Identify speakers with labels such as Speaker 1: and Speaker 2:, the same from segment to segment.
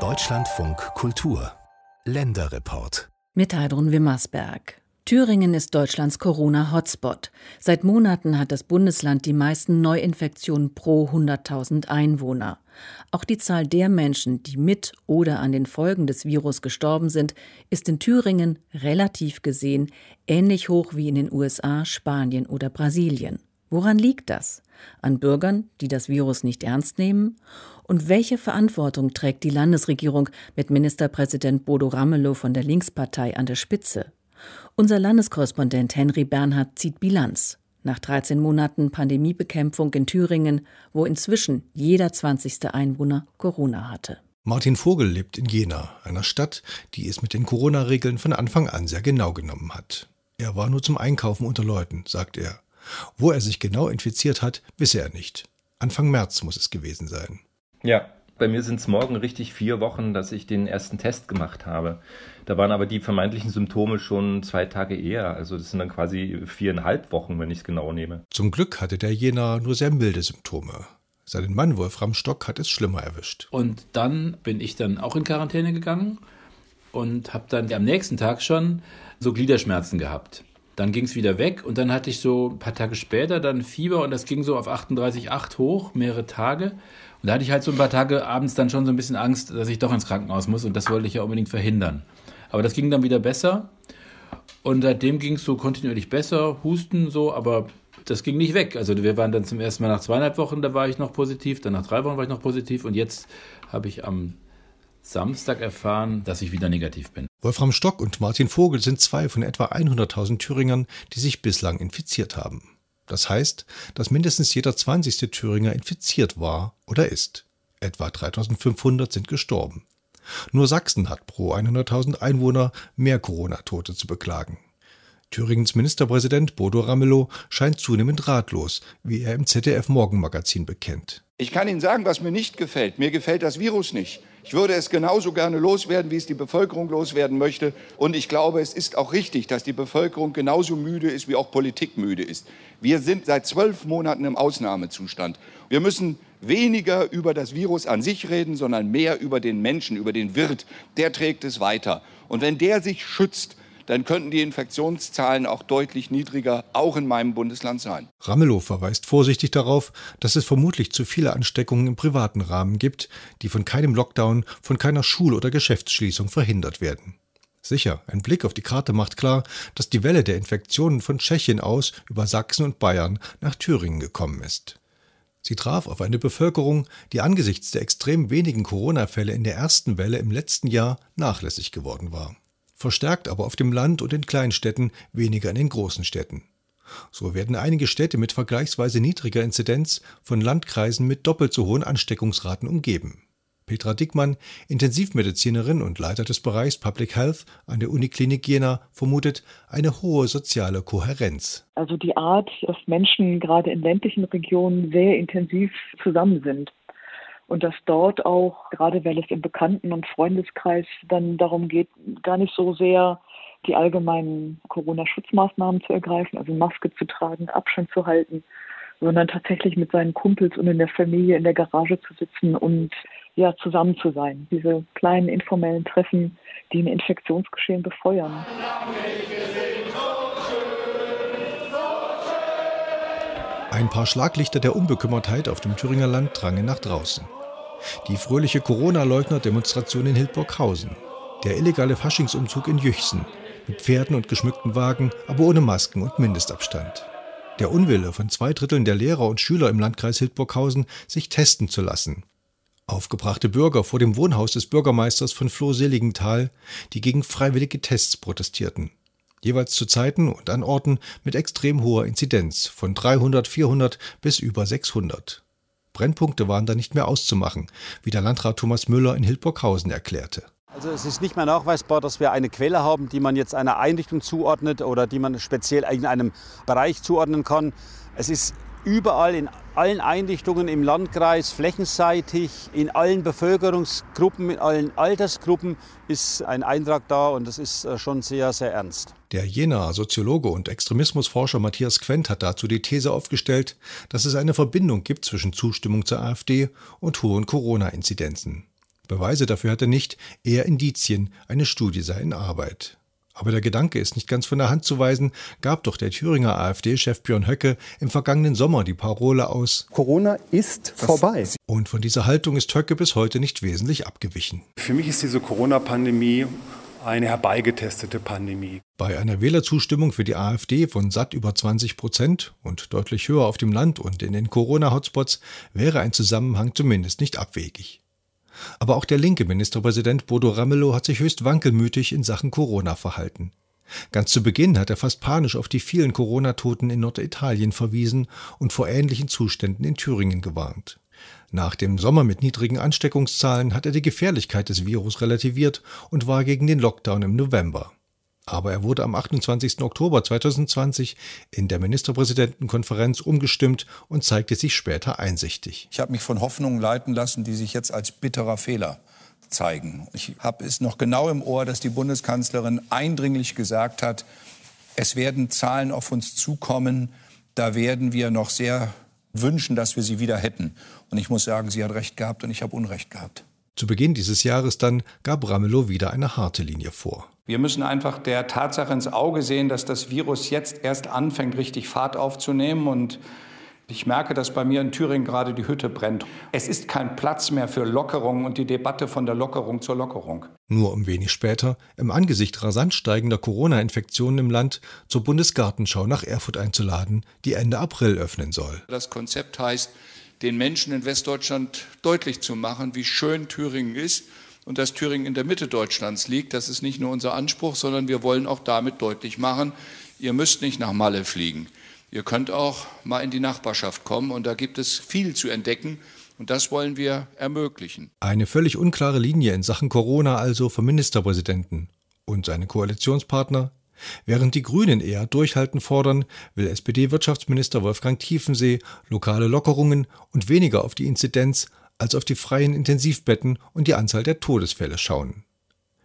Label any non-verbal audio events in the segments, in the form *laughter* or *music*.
Speaker 1: Deutschlandfunk Kultur Länderreport
Speaker 2: mit Heidrun Wimmersberg. Thüringen ist Deutschlands Corona-Hotspot. Seit Monaten hat das Bundesland die meisten Neuinfektionen pro 100.000 Einwohner. Auch die Zahl der Menschen, die mit oder an den Folgen des Virus gestorben sind, ist in Thüringen relativ gesehen ähnlich hoch wie in den USA, Spanien oder Brasilien. Woran liegt das? An Bürgern, die das Virus nicht ernst nehmen? Und welche Verantwortung trägt die Landesregierung mit Ministerpräsident Bodo Ramelow von der Linkspartei an der Spitze? Unser Landeskorrespondent Henry Bernhard zieht Bilanz. Nach 13 Monaten Pandemiebekämpfung in Thüringen, wo inzwischen jeder 20. Einwohner Corona hatte.
Speaker 3: Martin Vogel lebt in Jena, einer Stadt, die es mit den Corona-Regeln von Anfang an sehr genau genommen hat. Er war nur zum Einkaufen unter Leuten, sagt er. Wo er sich genau infiziert hat, wisse er nicht. Anfang März muss es gewesen sein.
Speaker 4: Ja, bei mir sind es morgen richtig vier Wochen, dass ich den ersten Test gemacht habe. Da waren aber die vermeintlichen Symptome schon zwei Tage eher. Also das sind dann quasi viereinhalb Wochen, wenn ich es genau nehme.
Speaker 3: Zum Glück hatte der Jena nur sehr milde Symptome. Seinen Mann Wolfram Stock hat es schlimmer erwischt.
Speaker 5: Und dann bin ich dann auch in Quarantäne gegangen und habe dann am nächsten Tag schon so Gliederschmerzen gehabt. Dann ging es wieder weg und dann hatte ich so ein paar Tage später dann Fieber und das ging so auf 38,8 hoch, mehrere Tage. Und da hatte ich halt so ein paar Tage abends dann schon so ein bisschen Angst, dass ich doch ins Krankenhaus muss und das wollte ich ja unbedingt verhindern. Aber das ging dann wieder besser und seitdem ging es so kontinuierlich besser, Husten so, aber das ging nicht weg. Also wir waren dann zum ersten Mal nach zweieinhalb Wochen, da war ich noch positiv, dann nach drei Wochen war ich noch positiv und jetzt habe ich am Samstag erfahren, dass ich wieder negativ bin.
Speaker 3: Wolfram Stock und Martin Vogel sind zwei von etwa 100.000 Thüringern, die sich bislang infiziert haben. Das heißt, dass mindestens jeder 20. Thüringer infiziert war oder ist. Etwa 3500 sind gestorben. Nur Sachsen hat pro 100.000 Einwohner mehr Corona-Tote zu beklagen. Thüringens Ministerpräsident Bodo Ramelow scheint zunehmend ratlos, wie er im ZDF Morgenmagazin bekennt.
Speaker 6: Ich kann Ihnen sagen, was mir nicht gefällt. Mir gefällt das Virus nicht. Ich würde es genauso gerne loswerden, wie es die Bevölkerung loswerden möchte. Und ich glaube, es ist auch richtig, dass die Bevölkerung genauso müde ist, wie auch Politik müde ist. Wir sind seit zwölf Monaten im Ausnahmezustand. Wir müssen weniger über das Virus an sich reden, sondern mehr über den Menschen, über den Wirt. Der trägt es weiter. Und wenn der sich schützt, dann könnten die Infektionszahlen auch deutlich niedriger, auch in meinem Bundesland sein.
Speaker 3: Ramelow verweist vorsichtig darauf, dass es vermutlich zu viele Ansteckungen im privaten Rahmen gibt, die von keinem Lockdown, von keiner Schul- oder Geschäftsschließung verhindert werden. Sicher, ein Blick auf die Karte macht klar, dass die Welle der Infektionen von Tschechien aus über Sachsen und Bayern nach Thüringen gekommen ist. Sie traf auf eine Bevölkerung, die angesichts der extrem wenigen Corona-Fälle in der ersten Welle im letzten Jahr nachlässig geworden war verstärkt aber auf dem Land und in Kleinstädten, weniger in den großen Städten. So werden einige Städte mit vergleichsweise niedriger Inzidenz von Landkreisen mit doppelt so hohen Ansteckungsraten umgeben. Petra Dickmann, Intensivmedizinerin und Leiter des Bereichs Public Health an der Uniklinik Jena, vermutet eine hohe soziale Kohärenz.
Speaker 7: Also die Art, dass Menschen gerade in ländlichen Regionen sehr intensiv zusammen sind und dass dort auch, gerade weil es im Bekannten- und Freundeskreis dann darum geht, gar nicht so sehr die allgemeinen Corona-Schutzmaßnahmen zu ergreifen, also Maske zu tragen, Abstand zu halten, sondern tatsächlich mit seinen Kumpels und in der Familie in der Garage zu sitzen und ja zusammen zu sein. Diese kleinen informellen Treffen, die ein Infektionsgeschehen befeuern.
Speaker 3: Ein paar Schlaglichter der Unbekümmertheit auf dem Thüringer Land drangen nach draußen. Die fröhliche Corona-Leugner-Demonstration in Hildburghausen. Der illegale Faschingsumzug in Jüchsen. Mit Pferden und geschmückten Wagen, aber ohne Masken und Mindestabstand. Der Unwille von zwei Dritteln der Lehrer und Schüler im Landkreis Hildburghausen, sich testen zu lassen. Aufgebrachte Bürger vor dem Wohnhaus des Bürgermeisters von Floh-Seligenthal, die gegen freiwillige Tests protestierten jeweils zu Zeiten und an Orten mit extrem hoher Inzidenz von 300, 400 bis über 600. Brennpunkte waren da nicht mehr auszumachen, wie der Landrat Thomas Müller in Hildburghausen erklärte.
Speaker 8: Also es ist nicht mehr nachweisbar, dass wir eine Quelle haben, die man jetzt einer Einrichtung zuordnet oder die man speziell in einem Bereich zuordnen kann. Es ist überall in allen Einrichtungen im Landkreis flächenseitig, in allen Bevölkerungsgruppen, in allen Altersgruppen ist ein Eintrag da und das ist äh, schon sehr, sehr ernst.
Speaker 3: Der Jenaer Soziologe und Extremismusforscher Matthias Quent hat dazu die These aufgestellt, dass es eine Verbindung gibt zwischen Zustimmung zur AfD und hohen Corona-Inzidenzen. Beweise dafür hat er nicht, eher Indizien, eine Studie sei in Arbeit. Aber der Gedanke ist nicht ganz von der Hand zu weisen, gab doch der Thüringer AfD-Chef Björn Höcke im vergangenen Sommer die Parole aus
Speaker 9: Corona ist vorbei.
Speaker 3: Und von dieser Haltung ist Höcke bis heute nicht wesentlich abgewichen.
Speaker 9: Für mich ist diese Corona-Pandemie eine herbeigetestete Pandemie.
Speaker 3: Bei einer Wählerzustimmung für die AfD von satt über 20 Prozent und deutlich höher auf dem Land und in den Corona-Hotspots wäre ein Zusammenhang zumindest nicht abwegig. Aber auch der linke Ministerpräsident Bodo Ramelow hat sich höchst wankelmütig in Sachen Corona verhalten. Ganz zu Beginn hat er fast panisch auf die vielen Corona-Toten in Norditalien verwiesen und vor ähnlichen Zuständen in Thüringen gewarnt. Nach dem Sommer mit niedrigen Ansteckungszahlen hat er die Gefährlichkeit des Virus relativiert und war gegen den Lockdown im November. Aber er wurde am 28. Oktober 2020 in der Ministerpräsidentenkonferenz umgestimmt und zeigte sich später einsichtig.
Speaker 10: Ich habe mich von Hoffnungen leiten lassen, die sich jetzt als bitterer Fehler zeigen. Ich habe es noch genau im Ohr, dass die Bundeskanzlerin eindringlich gesagt hat, es werden Zahlen auf uns zukommen, da werden wir noch sehr wünschen, dass wir sie wieder hätten. Und ich muss sagen, sie hat recht gehabt und ich habe Unrecht gehabt.
Speaker 3: Zu Beginn dieses Jahres dann gab Ramelow wieder eine harte Linie vor.
Speaker 6: Wir müssen einfach der Tatsache ins Auge sehen, dass das Virus jetzt erst anfängt, richtig Fahrt aufzunehmen. Und ich merke, dass bei mir in Thüringen gerade die Hütte brennt. Es ist kein Platz mehr für Lockerung und die Debatte von der Lockerung zur Lockerung.
Speaker 3: Nur um wenig später, im Angesicht rasant steigender Corona-Infektionen im Land, zur Bundesgartenschau nach Erfurt einzuladen, die Ende April öffnen soll.
Speaker 6: Das Konzept heißt, den Menschen in Westdeutschland deutlich zu machen, wie schön Thüringen ist und dass Thüringen in der Mitte Deutschlands liegt. Das ist nicht nur unser Anspruch, sondern wir wollen auch damit deutlich machen, ihr müsst nicht nach Malle fliegen. Ihr könnt auch mal in die Nachbarschaft kommen und da gibt es viel zu entdecken. Und das wollen wir ermöglichen.
Speaker 3: Eine völlig unklare Linie in Sachen Corona also vom Ministerpräsidenten und seine Koalitionspartner Während die Grünen eher Durchhalten fordern, will SPD-Wirtschaftsminister Wolfgang Tiefensee lokale Lockerungen und weniger auf die Inzidenz als auf die freien Intensivbetten und die Anzahl der Todesfälle schauen.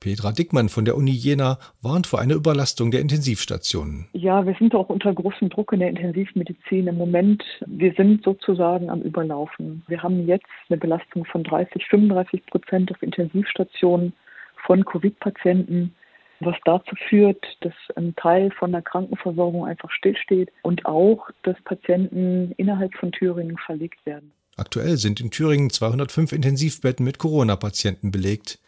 Speaker 3: Petra Dickmann von der Uni Jena warnt vor einer Überlastung der Intensivstationen.
Speaker 7: Ja, wir sind auch unter großem Druck in der Intensivmedizin im Moment. Wir sind sozusagen am Überlaufen. Wir haben jetzt eine Belastung von 30, 35 Prozent auf Intensivstationen von Covid-Patienten was dazu führt, dass ein Teil von der Krankenversorgung einfach stillsteht und auch, dass Patienten innerhalb von Thüringen verlegt werden.
Speaker 3: Aktuell sind in Thüringen 205 Intensivbetten mit Corona-Patienten belegt.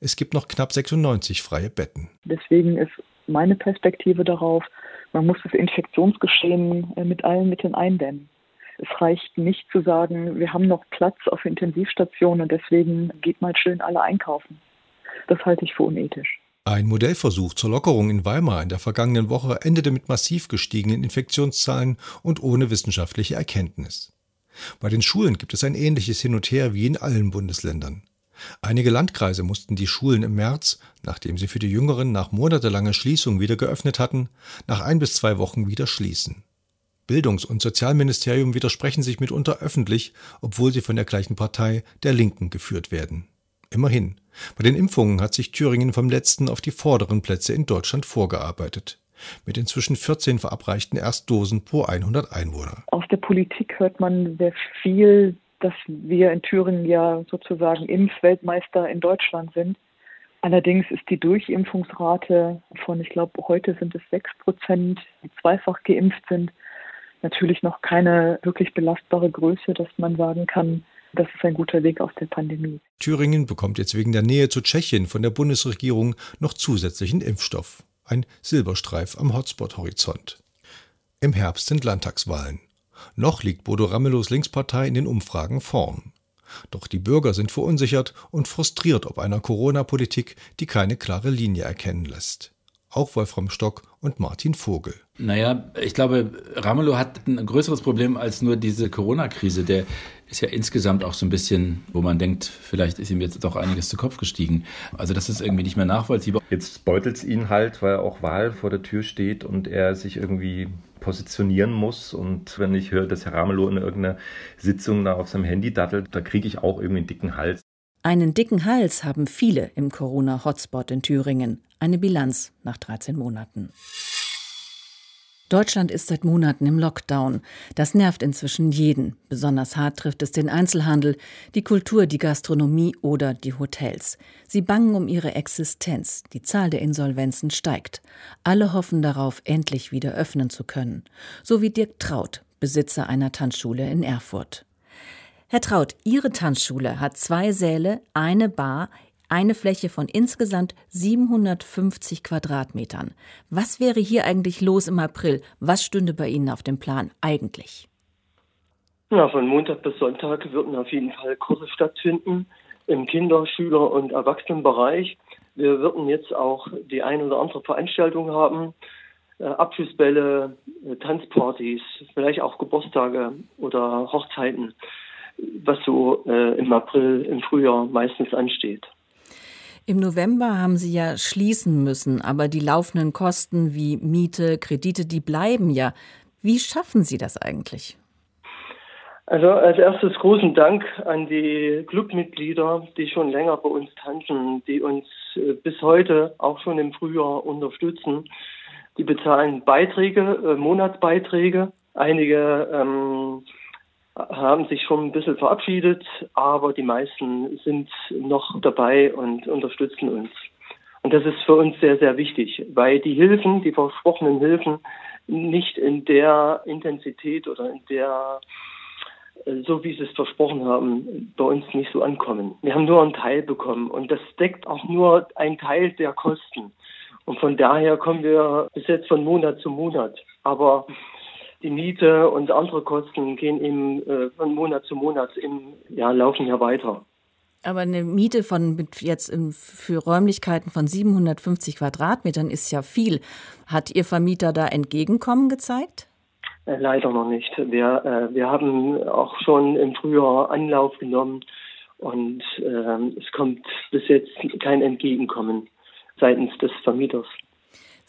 Speaker 3: Es gibt noch knapp 96 freie Betten.
Speaker 7: Deswegen ist meine Perspektive darauf, man muss das Infektionsgeschehen äh, mit allen Mitteln eindämmen. Es reicht nicht zu sagen, wir haben noch Platz auf Intensivstationen und deswegen geht mal schön alle einkaufen. Das halte ich für unethisch.
Speaker 3: Ein Modellversuch zur Lockerung in Weimar in der vergangenen Woche endete mit massiv gestiegenen Infektionszahlen und ohne wissenschaftliche Erkenntnis. Bei den Schulen gibt es ein ähnliches Hin und Her wie in allen Bundesländern. Einige Landkreise mussten die Schulen im März, nachdem sie für die Jüngeren nach monatelanger Schließung wieder geöffnet hatten, nach ein bis zwei Wochen wieder schließen. Bildungs- und Sozialministerium widersprechen sich mitunter öffentlich, obwohl sie von der gleichen Partei, der Linken, geführt werden. Immerhin, bei den Impfungen hat sich Thüringen vom letzten auf die vorderen Plätze in Deutschland vorgearbeitet. Mit inzwischen 14 verabreichten Erstdosen pro 100 Einwohner.
Speaker 7: Aus der Politik hört man sehr viel, dass wir in Thüringen ja sozusagen Impfweltmeister in Deutschland sind. Allerdings ist die Durchimpfungsrate von, ich glaube, heute sind es 6 Prozent, die zweifach geimpft sind, natürlich noch keine wirklich belastbare Größe, dass man sagen kann, das ist ein guter Weg aus der Pandemie.
Speaker 3: Thüringen bekommt jetzt wegen der Nähe zu Tschechien von der Bundesregierung noch zusätzlichen Impfstoff. Ein Silberstreif am Hotspot-Horizont. Im Herbst sind Landtagswahlen. Noch liegt Bodo Ramelows Linkspartei in den Umfragen vorn. Doch die Bürger sind verunsichert und frustriert ob einer Corona-Politik, die keine klare Linie erkennen lässt. Auch Wolfram Stock und Martin Vogel.
Speaker 5: Naja, ich glaube, Ramelow hat ein größeres Problem als nur diese Corona-Krise. Der ist ja insgesamt auch so ein bisschen, wo man denkt, vielleicht ist ihm jetzt doch einiges zu Kopf gestiegen. Also das ist irgendwie nicht mehr nachvollziehbar.
Speaker 4: Jetzt beutelt es ihn halt, weil auch Wahl vor der Tür steht und er sich irgendwie positionieren muss. Und wenn ich höre, dass Herr Ramelow in irgendeiner Sitzung da auf seinem Handy dattelt, da kriege ich auch irgendwie einen dicken Hals.
Speaker 2: Einen dicken Hals haben viele im Corona-Hotspot in Thüringen. Eine Bilanz nach 13 Monaten. Deutschland ist seit Monaten im Lockdown. Das nervt inzwischen jeden. Besonders hart trifft es den Einzelhandel, die Kultur, die Gastronomie oder die Hotels. Sie bangen um ihre Existenz. Die Zahl der Insolvenzen steigt. Alle hoffen darauf, endlich wieder öffnen zu können. So wie Dirk Traut, Besitzer einer Tanzschule in Erfurt. Herr Traut, Ihre Tanzschule hat zwei Säle, eine Bar, eine Fläche von insgesamt 750 Quadratmetern. Was wäre hier eigentlich los im April? Was stünde bei Ihnen auf dem Plan eigentlich?
Speaker 11: Ja, von Montag bis Sonntag würden auf jeden Fall Kurse stattfinden im Kinder-, Schüler- und Erwachsenenbereich. Wir würden jetzt auch die ein oder andere Veranstaltung haben, äh, Abschlussbälle, äh, Tanzpartys, vielleicht auch Geburtstage oder Hochzeiten was so äh, im April, im Frühjahr meistens ansteht.
Speaker 2: Im November haben Sie ja schließen müssen, aber die laufenden Kosten wie Miete, Kredite, die bleiben ja. Wie schaffen Sie das eigentlich?
Speaker 11: Also als erstes großen Dank an die Clubmitglieder, die schon länger bei uns tanzen, die uns äh, bis heute auch schon im Frühjahr unterstützen. Die bezahlen Beiträge, äh, Monatsbeiträge. Einige ähm, haben sich schon ein bisschen verabschiedet, aber die meisten sind noch dabei und unterstützen uns. Und das ist für uns sehr, sehr wichtig, weil die Hilfen, die versprochenen Hilfen, nicht in der Intensität oder in der, äh, so wie sie es versprochen haben, bei uns nicht so ankommen. Wir haben nur einen Teil bekommen und das deckt auch nur einen Teil der Kosten. Und von daher kommen wir bis jetzt von Monat zu Monat. Aber die Miete und andere Kosten gehen eben äh, von Monat zu Monat im ja, laufen ja weiter.
Speaker 2: Aber eine Miete von jetzt im, für Räumlichkeiten von 750 Quadratmetern ist ja viel. Hat Ihr Vermieter da Entgegenkommen gezeigt?
Speaker 11: Äh, leider noch nicht. Wir, äh, wir haben auch schon im Frühjahr Anlauf genommen und äh, es kommt bis jetzt kein Entgegenkommen seitens des Vermieters.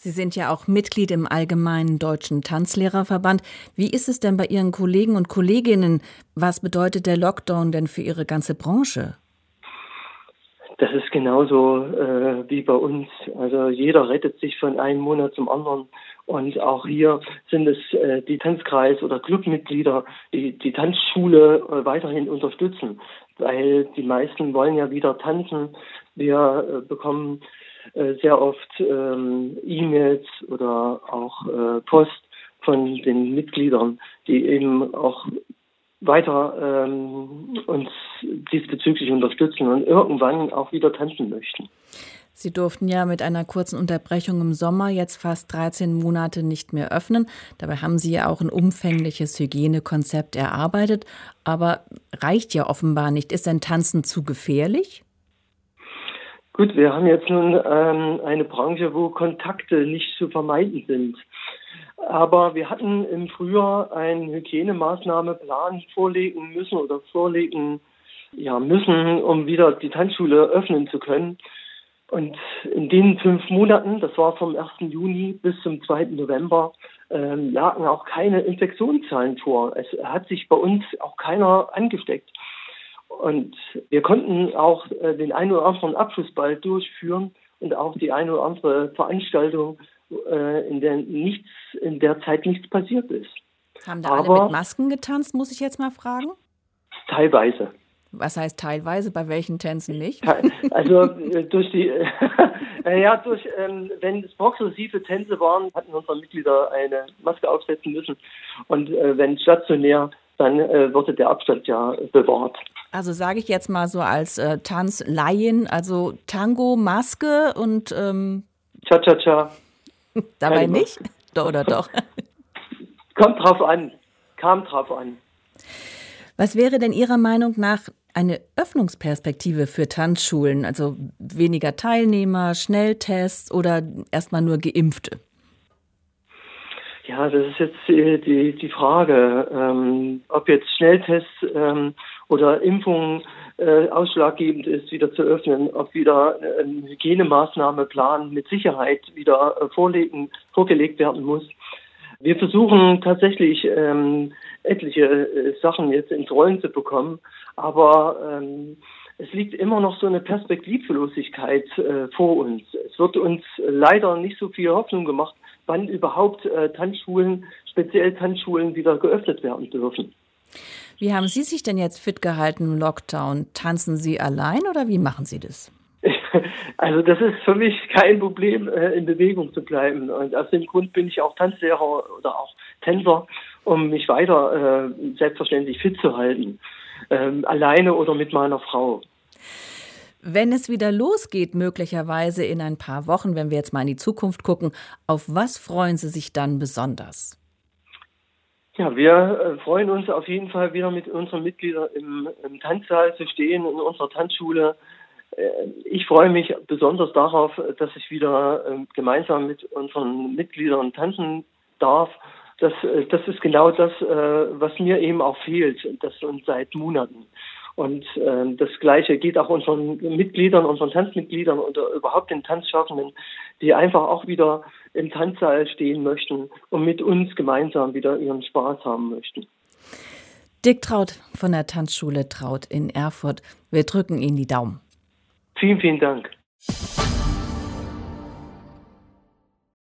Speaker 2: Sie sind ja auch Mitglied im Allgemeinen Deutschen Tanzlehrerverband. Wie ist es denn bei Ihren Kollegen und Kolleginnen? Was bedeutet der Lockdown denn für Ihre ganze Branche?
Speaker 11: Das ist genauso äh, wie bei uns. Also jeder rettet sich von einem Monat zum anderen. Und auch hier sind es äh, die Tanzkreis- oder Clubmitglieder, die die Tanzschule äh, weiterhin unterstützen, weil die meisten wollen ja wieder tanzen. Wir äh, bekommen sehr oft ähm, E-Mails oder auch äh, Post von den Mitgliedern, die eben auch weiter ähm, uns diesbezüglich unterstützen und irgendwann auch wieder tanzen möchten.
Speaker 2: Sie durften ja mit einer kurzen Unterbrechung im Sommer jetzt fast 13 Monate nicht mehr öffnen. Dabei haben Sie ja auch ein umfängliches Hygienekonzept erarbeitet. Aber reicht ja offenbar nicht. Ist denn Tanzen zu gefährlich?
Speaker 11: Gut, wir haben jetzt nun ähm, eine Branche, wo Kontakte nicht zu vermeiden sind. Aber wir hatten im Frühjahr einen Hygienemaßnahmeplan vorlegen müssen oder vorlegen ja, müssen, um wieder die Tanzschule öffnen zu können. Und in den fünf Monaten, das war vom 1. Juni bis zum 2. November, ähm, lagen auch keine Infektionszahlen vor. Es hat sich bei uns auch keiner angesteckt. Und wir konnten auch äh, den einen oder anderen Abschlussball durchführen und auch die eine oder andere Veranstaltung, äh, in der nichts, in der Zeit nichts passiert ist.
Speaker 2: Haben da Aber alle mit Masken getanzt, muss ich jetzt mal fragen?
Speaker 11: Teilweise.
Speaker 2: Was heißt teilweise? Bei welchen Tänzen nicht?
Speaker 11: Also äh, durch die, *laughs* ja, durch, ähm, wenn es progressive Tänze waren, hatten unsere Mitglieder eine Maske aufsetzen müssen. Und wenn stationär, dann äh, wurde der Abstand ja bewahrt.
Speaker 2: Also sage ich jetzt mal so als äh, Tanzlaien, also Tango, Maske und ähm,
Speaker 11: Cha-Cha-Cha. *laughs*
Speaker 2: dabei Keine nicht? Doch, oder doch? *laughs*
Speaker 11: Kommt drauf an. Kam drauf an.
Speaker 2: Was wäre denn Ihrer Meinung nach eine Öffnungsperspektive für Tanzschulen, also weniger Teilnehmer, Schnelltests oder erstmal nur Geimpfte?
Speaker 11: Ja, das ist jetzt die, die Frage, ähm, ob jetzt Schnelltests ähm, oder Impfungen äh, ausschlaggebend ist, wieder zu öffnen, ob wieder ein Hygienemaßnahmeplan mit Sicherheit wieder äh, vorlegen, vorgelegt werden muss. Wir versuchen tatsächlich ähm, etliche äh, Sachen jetzt ins Rollen zu bekommen, aber ähm, es liegt immer noch so eine Perspektivlosigkeit äh, vor uns. Es wird uns leider nicht so viel Hoffnung gemacht, wann überhaupt äh, Tanzschulen, speziell Tanzschulen, wieder geöffnet werden dürfen.
Speaker 2: Wie haben Sie sich denn jetzt fit gehalten im Lockdown? Tanzen Sie allein oder wie machen Sie das? *laughs*
Speaker 11: Also das ist für mich kein Problem, äh, in Bewegung zu bleiben. Und aus dem Grund bin ich auch Tanzlehrer oder auch Tänzer, um mich weiter äh, selbstverständlich fit zu halten. Ähm, alleine oder mit meiner Frau.
Speaker 2: Wenn es wieder losgeht, möglicherweise in ein paar Wochen, wenn wir jetzt mal in die Zukunft gucken, auf was freuen Sie sich dann besonders?
Speaker 11: Ja, wir äh, freuen uns auf jeden Fall wieder mit unseren Mitgliedern im, im Tanzsaal zu stehen, in unserer Tanzschule. Äh, ich freue mich besonders darauf, dass ich wieder ähm, gemeinsam mit unseren Mitgliedern tanzen darf. Das, äh, das ist genau das, was mir eben auch fehlt, das schon seit Monaten. Und äh, das Gleiche geht auch unseren Mitgliedern, unseren Tanzmitgliedern oder überhaupt den Tanzschaffenden, die einfach auch wieder im Tanzsaal stehen möchten und mit uns gemeinsam wieder ihren Spaß haben möchten.
Speaker 2: Dick Traut von der Tanzschule Traut in Erfurt. Wir drücken Ihnen die Daumen.
Speaker 11: Vielen, vielen Dank.